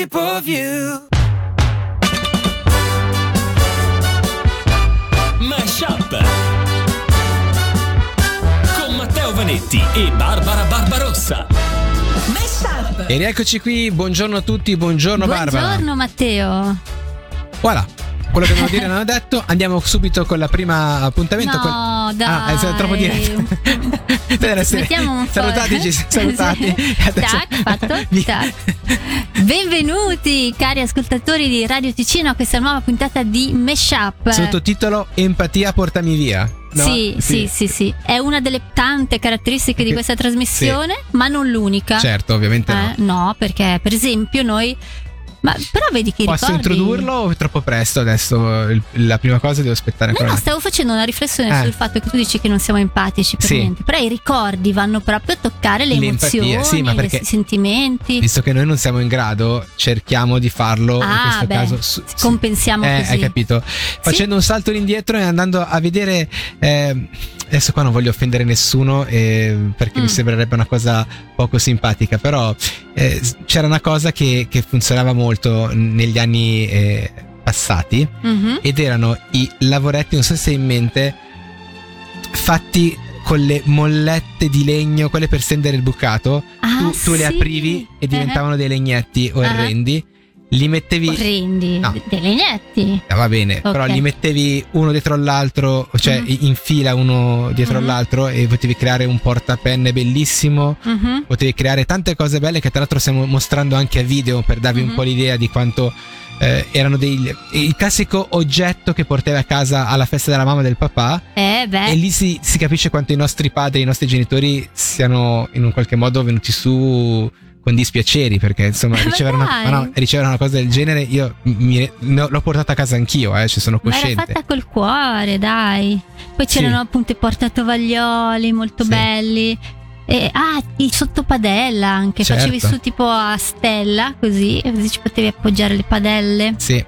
of you. Mashup con Matteo Vanetti e Barbara Barbarossa. Mashup. E rieccoci qui, buongiorno a tutti, buongiorno, Barbara. Buongiorno Matteo. Voilà, quello che devo dire l'hanno detto. Andiamo subito con la prima appuntamento. No, Dai. Ah, è troppo diretto. Mettiamo un po'. Salutatici, salutati. Adesso- Tac, fatto. Tac. Benvenuti cari ascoltatori di Radio Ticino a questa nuova puntata di Meshup. Sottotitolo Empatia portami via. No? Sì, sì, sì, sì. È una delle tante caratteristiche di questa trasmissione, ma non l'unica. Certo, ovviamente no. Eh, no, perché per esempio noi. Ma però vedi che Posso ricordi. introdurlo o è troppo presto adesso? Il- la prima cosa devo aspettare No, ancora. no, attimo. stavo facendo una riflessione Eh. sul fatto che tu dici che non siamo empatici per Sì. niente. Però i ricordi vanno proprio a toccare le L'empatia, emozioni, sì, ma perché- i sentimenti. Visto che noi non siamo in grado, cerchiamo di farlo in Ah, questo beh, caso. su- compensiamo eh, così. Hai capito? Facendo un salto indietro e andando a vedere. eh, adesso qua non voglio offendere nessuno eh, perché Mm. mi sembrerebbe una cosa poco simpatica, però eh, c'era una cosa che, che funzionava molto negli anni eh, passati Mhm. ed erano i lavoretti, non so se hai in mente, fatti con le mollette di legno, quelle per stendere il bucato. Ah, tu, tu le sì. aprivi e diventavano dei legnetti orrendi. Li mettevi. Prendi No. dei legnetti. Ah, va bene, però Ok. li mettevi uno dietro l'altro, cioè Mhm. in fila uno dietro Mhm. l'altro e potevi creare un portapenne bellissimo. Mhm. Potevi creare tante cose belle che tra l'altro stiamo mostrando anche a video per darvi un po' l'idea di quanto eh, erano dei il classico oggetto che portavi a casa alla festa della mamma e del papà Eh e lì si, si capisce quanto i nostri padri, i nostri genitori siano in un qualche modo venuti su con dispiaceri perché insomma Ma ricevere una, ma no, ricevere una cosa del genere io mi- l'ho portata a casa anch'io eh, ci sono Ma cosciente fatta col cuore, dai. Poi Sì. c'erano appunto i portatovaglioli molto Sì. belli. E, ah, i sottopadella anche. Certo. Facevi su tipo a stella, così, e così ci potevi appoggiare le padelle. sì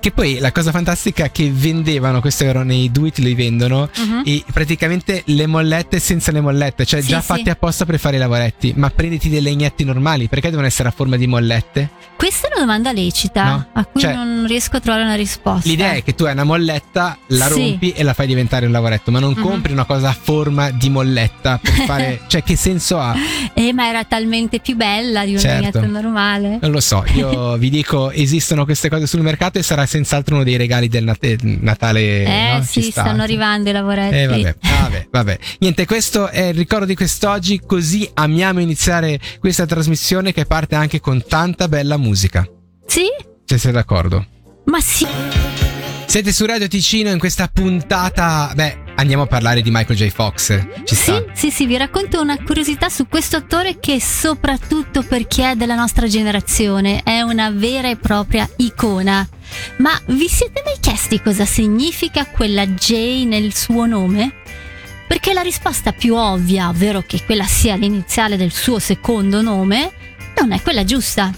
che poi la cosa fantastica è che vendevano questo erano nei do it li vendono Mhm. e praticamente le mollette senza le mollette cioè Sì, già sì. fatte apposta per fare i lavoretti ma prenditi dei legnetti normali perché devono essere a forma di mollette Questa è una domanda lecita No. a cui Cioè, non riesco a trovare una risposta. L'idea è che tu hai una molletta, la Sì. rompi e la fai diventare un lavoretto, ma non Mhm. compri una cosa a forma di molletta per fare. cioè, che senso ha? Eh, ma era talmente più bella di un Certo. normale. Non lo so. Io vi dico, esistono queste cose sul mercato e sarà senz'altro uno dei regali del Nat- Natale. Eh no? sì, sta. stanno arrivando i lavoretti. Eh, vabbè, vabbè, vabbè. Niente, questo è il ricordo di quest'oggi. Così amiamo iniziare questa trasmissione che parte anche con tanta bella musica. Sì? Se sei d'accordo. Ma sì. Siete su Radio Ticino in questa puntata. Beh, andiamo a parlare di Michael J. Fox. Ci sta. Sì, sì, sì, vi racconto una curiosità su questo attore che soprattutto per chi è della nostra generazione è una vera e propria icona. Ma vi siete mai chiesti cosa significa quella J nel suo nome? Perché la risposta più ovvia, ovvero che quella sia l'iniziale del suo secondo nome, non è quella giusta.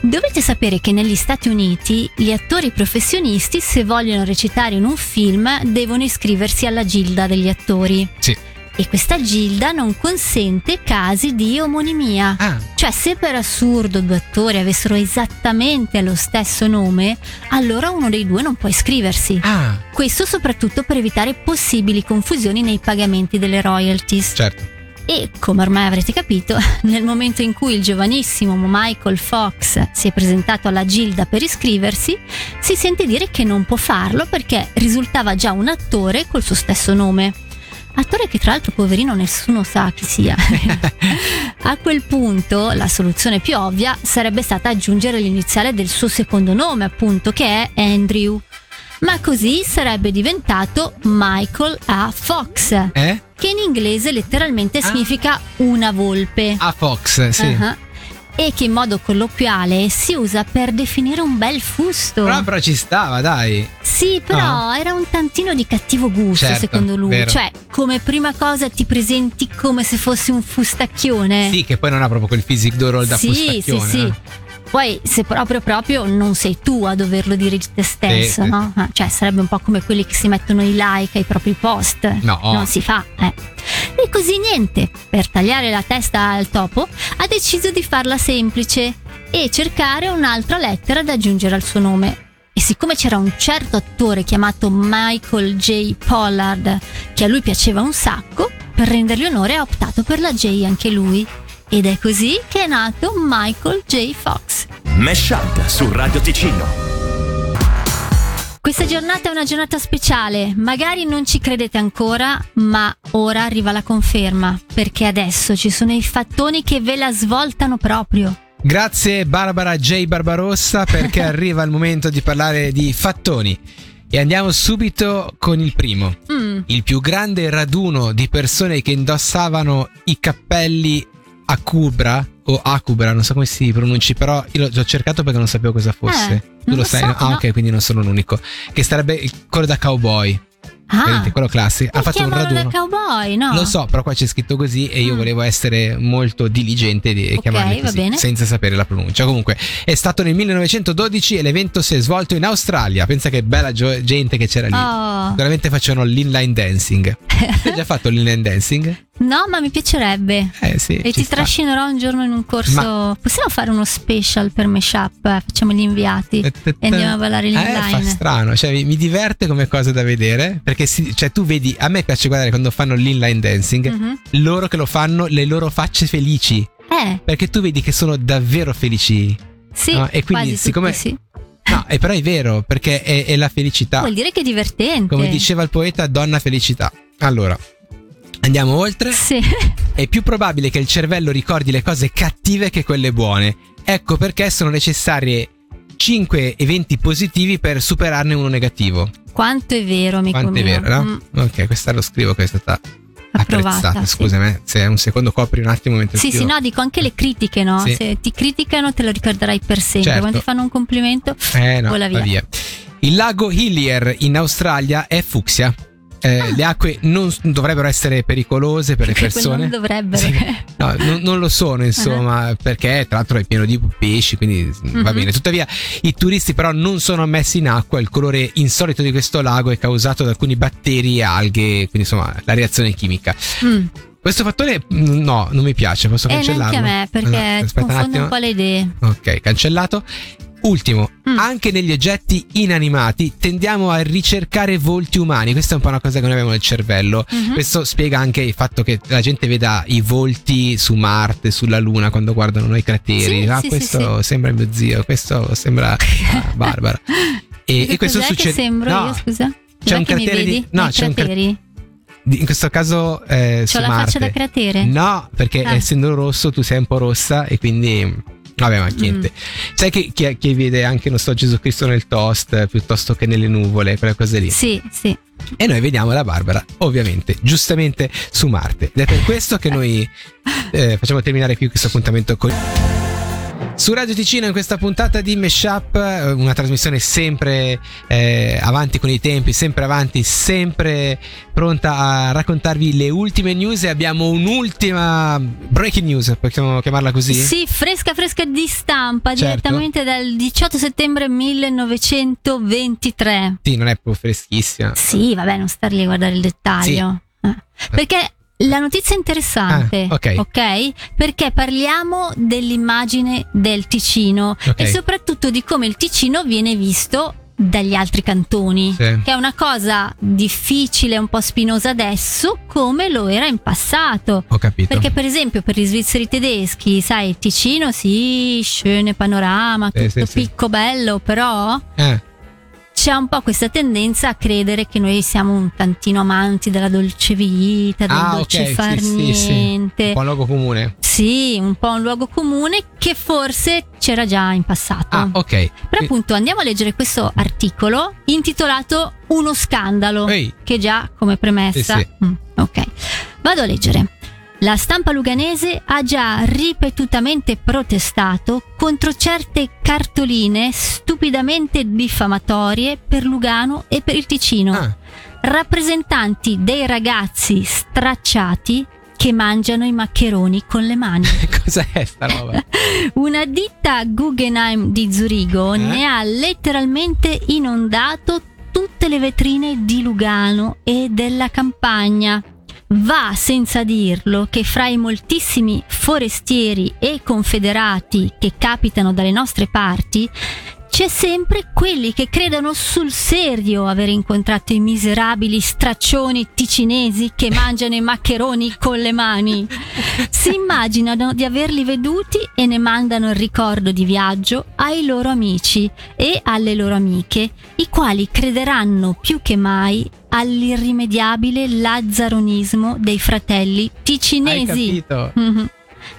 Dovete sapere che negli Stati Uniti gli attori professionisti, se vogliono recitare in un film, devono iscriversi alla gilda degli attori. Sì. E questa gilda non consente casi di omonimia. Ah, Cioè, se per assurdo due attori avessero esattamente lo stesso nome, allora uno dei due non può iscriversi. ah, Questo soprattutto per evitare possibili confusioni nei pagamenti delle royalties. certo. E come ormai avrete capito, nel momento in cui il giovanissimo Michael Fox si è presentato alla Gilda per iscriversi, si sente dire che non può farlo perché risultava già un attore col suo stesso nome. Attore che tra l'altro poverino nessuno sa chi sia. A quel punto la soluzione più ovvia sarebbe stata aggiungere l'iniziale del suo secondo nome, appunto, che è Andrew. Ma così sarebbe diventato Michael A. Fox Eh? che in inglese letteralmente Ah. significa una volpe. A Fox, sì. Ah, E che in modo colloquiale si usa per definire un bel fusto. Però, però ci stava, dai. Sì, però era un tantino di cattivo gusto Certo, secondo lui. vero. Cioè, come prima cosa ti presenti come se fossi un fustacchione. Sì, che poi non ha proprio quel physique d'oro da sì, sì, fustacchione. sì. eh. Poi, se proprio proprio non sei tu a doverlo dire di te stesso, Sì. no? Ah, Cioè, sarebbe un po' come quelli che si mettono i like ai propri post. No. Non si fa, eh. E così niente, per tagliare la testa al topo, ha deciso di farla semplice e cercare un'altra lettera da aggiungere al suo nome. E siccome c'era un certo attore chiamato Michael J. Pollard, che a lui piaceva un sacco, per rendergli onore ha optato per la J anche lui. Ed è così che è nato Michael J. Fox. Mesh Up su Radio Ticino. Questa giornata è una giornata speciale, magari non ci credete ancora, ma ora arriva la conferma, perché adesso ci sono i fattoni che ve la svoltano proprio. Grazie Barbara J. Barbarossa perché arriva il momento di parlare di fattoni. E andiamo subito con il primo. Mm, Il più grande raduno di persone che indossavano i cappelli a cubra o a cubra, non so come si pronunci, però io l'ho l'ho cercato perché non sapevo cosa fosse. Eh, tu lo lo sai? so, no? Ah, no. ok, quindi non sono l'unico. Che sarebbe il- quello da cowboy. Ah, Vedete, quello classico. Ha fatto un raduno. da cowboy, no? Lo so, però qua c'è scritto così e io Mm. volevo essere molto diligente e Ok, chiamarli così, senza sapere la pronuncia. Comunque, è stato nel 1912 e l'evento si è svolto in Australia. Pensa che bella gente che c'era lì. Oh. Sicuramente facevano l'inline dancing. Hai già fatto l'inline dancing? No, ma mi piacerebbe. Eh sì. E ti sta. trascinerò un giorno in un corso. Possiamo fare uno special per Meshup? Eh, Facciamo gli inviati Eh, e andiamo a ballare Eh, fa l'inline. strano, cioè mi, mi diverte come cosa da vedere perché si- cioè, tu vedi, a me piace guardare quando fanno l'inline dancing, Mhm. loro che lo fanno, le loro facce felici, Eh, perché tu vedi che sono davvero felici. sì, No, e quindi siccome- sì. No, e però è vero, perché è, è la felicità. Vuol dire che è divertente. Come diceva il poeta, donna felicità. Allora, andiamo oltre. Sì. È più probabile che il cervello ricordi le cose cattive che quelle buone. Ecco perché sono necessarie 5 eventi positivi per superarne uno negativo. Quanto è vero, amico Quanto è mio. vero, no? Mm, Ok, questa lo scrivo che è stata approvata. apprezzata. sì. Scusami, eh, se un secondo copri un attimo mentre Sì, sì, no, dico anche le critiche, no? Sì. Se ti criticano te lo ricorderai per sempre. Certo. Quando ti fanno un complimento, Eh no, vola va via. via. Il lago Hillier in Australia è fucsia. Eh, Le acque non dovrebbero essere pericolose per le Perché persone. non dovrebbero. Sì. No, non, non lo sono, insomma, perché tra l'altro è pieno di pesci, quindi mm, va Mhm. bene. Tuttavia, i turisti però non sono ammessi in acqua. Il colore insolito di questo lago è causato da alcuni batteri e alghe, quindi insomma, la reazione chimica. Mm. Questo fattore, mm, no, non mi piace. Posso E cancellarlo? neanche a me, perché Allora, un confonde attimo. un po' le idee. Ok, cancellato. Ultimo, Mm. anche negli oggetti inanimati tendiamo a ricercare volti umani. Questa è un po' una cosa che noi abbiamo nel cervello. Mhm. Questo spiega anche il fatto che la gente veda i volti su Marte, sulla Luna, quando guardano noi crateri. Sì, ah, sì, questo sì, sembra mio zio, questo sembra ah, Barbara. E, e questo succede. che sembro no, io, scusa? c'è un cratere di- no, c'è un cra- crateri? in questo caso eh, su C'ho la Marte. faccia da cratere? No, perché Ah. essendo rosso tu sei un po' rossa e quindi... Vabbè, ma niente. Mm. Sai che chi, chi vede anche, non so, Gesù Cristo nel toast piuttosto che nelle nuvole, quelle cose lì. Sì, sì. E noi vediamo la Barbara, ovviamente, giustamente su Marte. Ed è per questo che noi eh, facciamo terminare qui questo appuntamento con... Su Radio Ticino in questa puntata di Meshup, eh, una trasmissione sempre eh, avanti con i tempi, sempre avanti, sempre pronta a raccontarvi le ultime news e abbiamo un'ultima breaking news, possiamo chiamarla così? Sì, fresca fresca di stampa, Certo. direttamente dal 18 settembre 1923. Sì, non è proprio freschissima. Sì, vabbè, non star lì a guardare il dettaglio. Eh. Perché la notizia è interessante, Ah, ok. ok? Perché parliamo dell'immagine del Ticino Ok. e soprattutto di come il Ticino viene visto dagli altri cantoni, Sì. che è una cosa difficile, un po' spinosa adesso, come lo era in passato. Ho capito. Perché per esempio per gli svizzeri tedeschi, sai, il Ticino sì, scene, panorama, Sì, tutto sì, sì. picco bello, però Eh, c'è un po' questa tendenza a credere che noi siamo un tantino amanti della dolce vita, del Ah, dolce ok, far sì, sì, sì. niente. un po' un luogo comune. Sì, un po' un luogo comune che forse c'era già in passato. Ah, ok. Però appunto andiamo a leggere questo articolo intitolato Uno scandalo, Ehi. che già come premessa... Sì, Mm, ok, vado a leggere. La stampa luganese ha già ripetutamente protestato contro certe cartoline stupidamente diffamatorie per Lugano e per il Ticino, Ah, rappresentanti dei ragazzi stracciati che mangiano i maccheroni con le mani. cos'è sta roba? Una ditta Guggenheim di Zurigo Eh? ne ha letteralmente inondato tutte le vetrine di Lugano e della campagna, Va senza dirlo che fra i moltissimi forestieri e confederati che capitano dalle nostre parti c'è sempre quelli che credono sul serio aver incontrato i miserabili straccioni ticinesi che mangiano i maccheroni con le mani. Si immaginano di averli veduti e ne mandano il ricordo di viaggio ai loro amici e alle loro amiche, i quali crederanno più che mai all'irrimediabile lazzaronismo dei fratelli Hai ticinesi. capito? Mhm.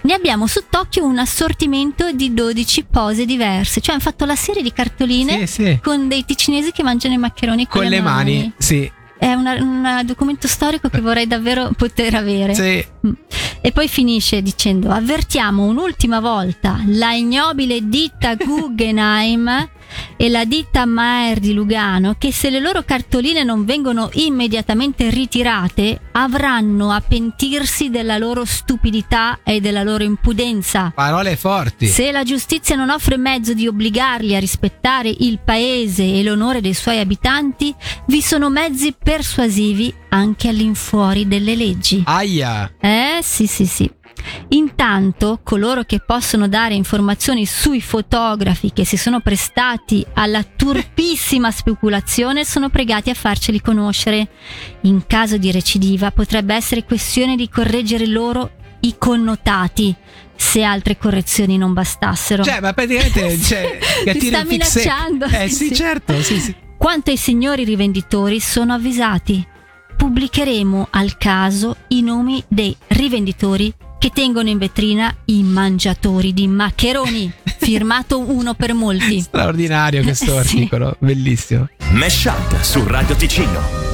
Ne abbiamo sott'occhio un assortimento di 12 pose diverse, cioè hanno fatto la serie di cartoline Sì, sì. con dei ticinesi che mangiano i maccheroni con, Con le mani, sì. È un documento storico che vorrei davvero poter avere. Sì. Mm. E poi finisce dicendo: Avvertiamo un'ultima volta la ignobile ditta Guggenheim e la ditta Maer di Lugano che se le loro cartoline non vengono immediatamente ritirate avranno a pentirsi della loro stupidità e della loro impudenza. Parole forti. Se la giustizia non offre mezzo di obbligarli a rispettare il paese e l'onore dei suoi abitanti, vi sono mezzi persuasivi anche all'infuori delle leggi. Aia. Eh sì sì sì. Intanto coloro che possono dare informazioni sui fotografi che si sono prestati alla turpissima speculazione sono pregati a farceli conoscere. In caso di recidiva potrebbe essere questione di correggere loro i connotati, se altre correzioni non bastassero. Cioè, ma praticamente cioè, Ti sta minacciando, Eh sì, sì, sì. certo, sì, sì. Quanto ai signori rivenditori sono avvisati. Pubblicheremo al caso i nomi dei rivenditori che tengono in vetrina i mangiatori di maccheroni. Firmato uno per molti. Straordinario questo Sì. articolo, bellissimo. Mesh Up su Radio Ticino.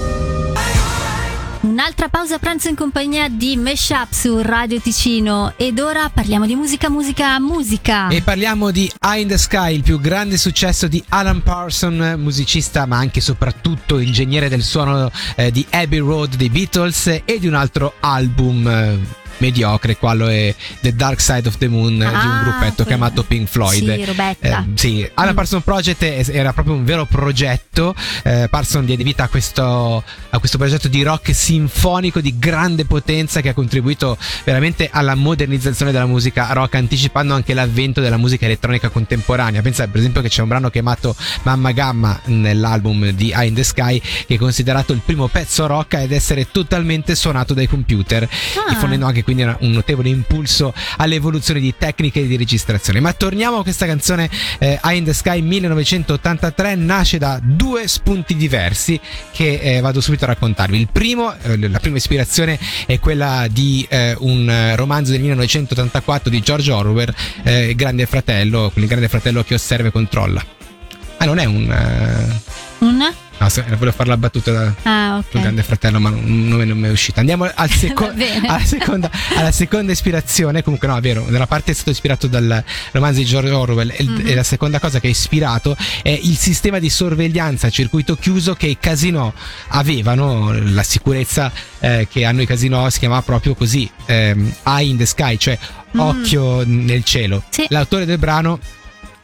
Un'altra pausa pranzo in compagnia di Mesh Up su Radio Ticino ed ora parliamo di musica, musica, musica. E parliamo di Eye in the Sky, il più grande successo di Alan Parson, musicista ma anche e soprattutto ingegnere del suono eh, di Abbey Road dei Beatles e di un altro album eh, mediocre, quello è The Dark Side of the Moon eh, di un Ah, gruppetto quello. chiamato Pink Floyd. Sì, Robetta. Eh, sì, Mm. Parson Project era proprio un vero progetto. Eh, Parson diede vita a questo, a questo progetto di rock sinfonico di grande potenza che ha contribuito veramente alla modernizzazione della musica rock, anticipando anche l'avvento della musica elettronica contemporanea. Pensa per esempio che c'è un brano chiamato Mamma Gamma nell'album di Eye in the Sky, che è considerato il primo pezzo rock ad essere totalmente suonato dai computer Ah. fornendo anche quindi una- un notevole impulso all'evoluzione di tecniche di registrazione. Ma torniamo a questa canzone eh, Eye in the Sky 1983 nasce da due spunti diversi che eh, vado subito a raccontarvi. Il primo, eh, la prima ispirazione è quella di eh, un romanzo del 1984 di George Orwell, eh, Il Grande Fratello, il Grande Fratello che osserva e controlla. Ah, non è un... eh, Un? No, se- volevo fare la battuta da, Ah, sul ok. Grande Fratello, ma un nome non mi è uscito. Andiamo al seco- alla, seconda, alla seconda ispirazione. Comunque, no, è vero. Nella parte è stato ispirato dal romanzo di George Orwell. E, Mhm. e la seconda cosa che è ispirato è il sistema di sorveglianza a circuito chiuso che i casinò avevano. La sicurezza eh, che hanno i casinò si chiamava proprio così: ehm, Eye in the Sky, cioè Mm. occhio nel cielo. Sì. L'autore del brano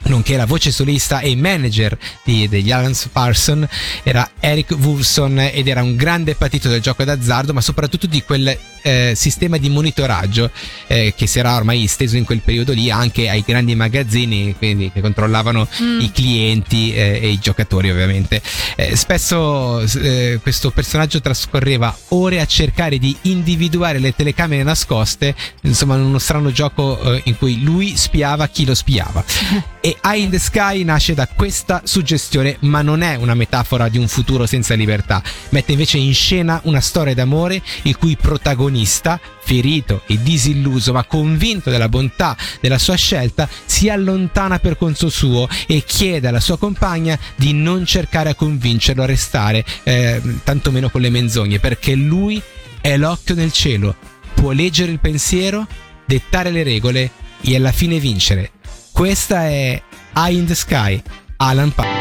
nonché la voce solista e manager di- degli Alan Parson era Eric Wolfson ed era un grande patito del gioco d'azzardo ma soprattutto di quel eh, sistema di monitoraggio eh, che si era ormai esteso in quel periodo lì anche ai grandi magazzini quindi che controllavano Mm. i clienti eh, e i giocatori ovviamente Eh, spesso eh, questo personaggio trascorreva ore a cercare di individuare le telecamere nascoste insomma in uno strano gioco eh, in cui lui spiava chi lo spiava e Eye in the Sky nasce da questa suggestione, ma non è una metafora di un futuro senza libertà. Mette invece in scena una storia d'amore il cui protagonista, ferito e disilluso, ma convinto della bontà della sua scelta, si allontana per conto suo e chiede alla sua compagna di non cercare a convincerlo a restare, eh, tantomeno con le menzogne, perché lui è l'occhio nel cielo, può leggere il pensiero, dettare le regole e alla fine vincere. Questa è Eye in the Sky, Alan Parker.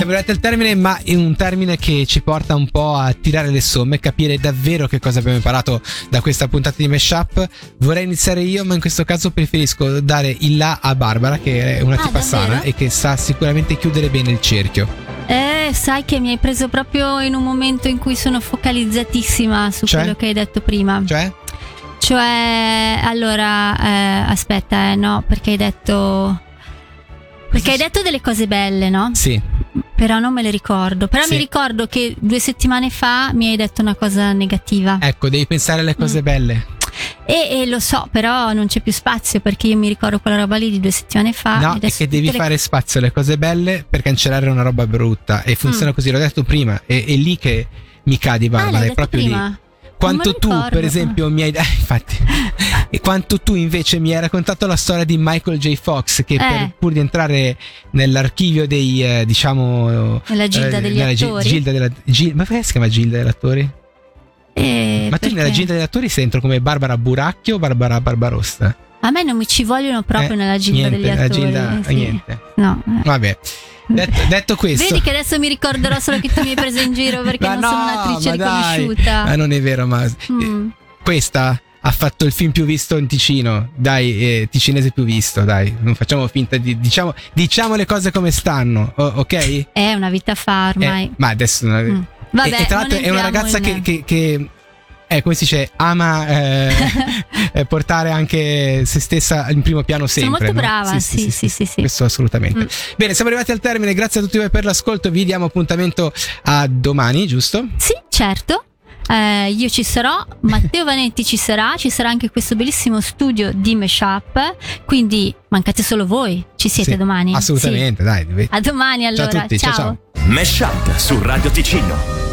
Arrivati al termine, ma è un termine che ci porta un po' a tirare le somme, capire davvero che cosa abbiamo imparato da questa puntata di Meshup. Vorrei iniziare io, ma in questo caso preferisco dare il là a Barbara, che è una Ah, tipa sana e che sa sicuramente chiudere bene il cerchio. Eh, sai che mi hai preso proprio in un momento in cui sono focalizzatissima su Cioè? quello che hai detto prima. Cioè? Cioè, allora, eh, aspetta, eh, no, perché hai detto. Perché hai detto delle cose belle, no? Sì. Però non me le ricordo. Però Sì. mi ricordo che due settimane fa mi hai detto una cosa negativa. Ecco, devi pensare alle cose Mm. belle. E, e lo so, però non c'è più spazio perché io mi ricordo quella roba lì di due settimane fa. no, è che devi le- fare spazio alle cose belle per cancellare una roba brutta. E funziona Mm. così, l'ho detto prima. È, è lì che mi cadi, Ah, Barbara. l'hai è proprio prima. lì. Quanto tu, ricordo. per esempio, mi hai. eh, infatti. e quanto tu invece mi hai raccontato la storia di Michael J. Fox, che Eh. per, pur di entrare nell'archivio dei, eh, diciamo. Nella gilda eh, degli nella attori. gilda della, gil- ma perché si chiama gilda degli attori? Eh, ma tu perché? nella gilda degli attori sei dentro come Barbara Buracchio o Barbara Barbarossa? A me non mi ci vogliono proprio Eh, nella gilda niente, degli attori. gilda- eh, sì. niente. No. eh. Vabbè, detto, detto questo. Vedi che adesso mi ricorderò solo che tu mi hai preso in giro perché non sono no, un'attrice ma dai. riconosciuta. Ma non è vero, ma Mm. questa ha fatto il film più visto in Ticino. Dai, eh, ticinese più visto, dai. Non facciamo finta di. Diciamo, diciamo le cose come stanno, ok? È una vita fa ormai. Eh, ma adesso. Mm. Vabbè, e, e tra l'altro è una ragazza in- che. che, che eh, come si dice, ama eh, eh, portare anche se stessa in primo piano Sono sempre. molto no? brava, sì, sì, sì, sì. Questo assolutamente. Mm. Bene, siamo arrivati al termine. Grazie a tutti voi per l'ascolto. Vi diamo appuntamento a domani, giusto? Sì, certo. Eh, io ci sarò, Matteo Vanetti ci sarà, ci sarà anche questo bellissimo studio di Meshup. Quindi mancate solo voi. Ci siete Sì, domani? Assolutamente, dai. Sì. A domani Ciao a allora. tutti, ciao, ciao. Mesh Up su Radio Ticino.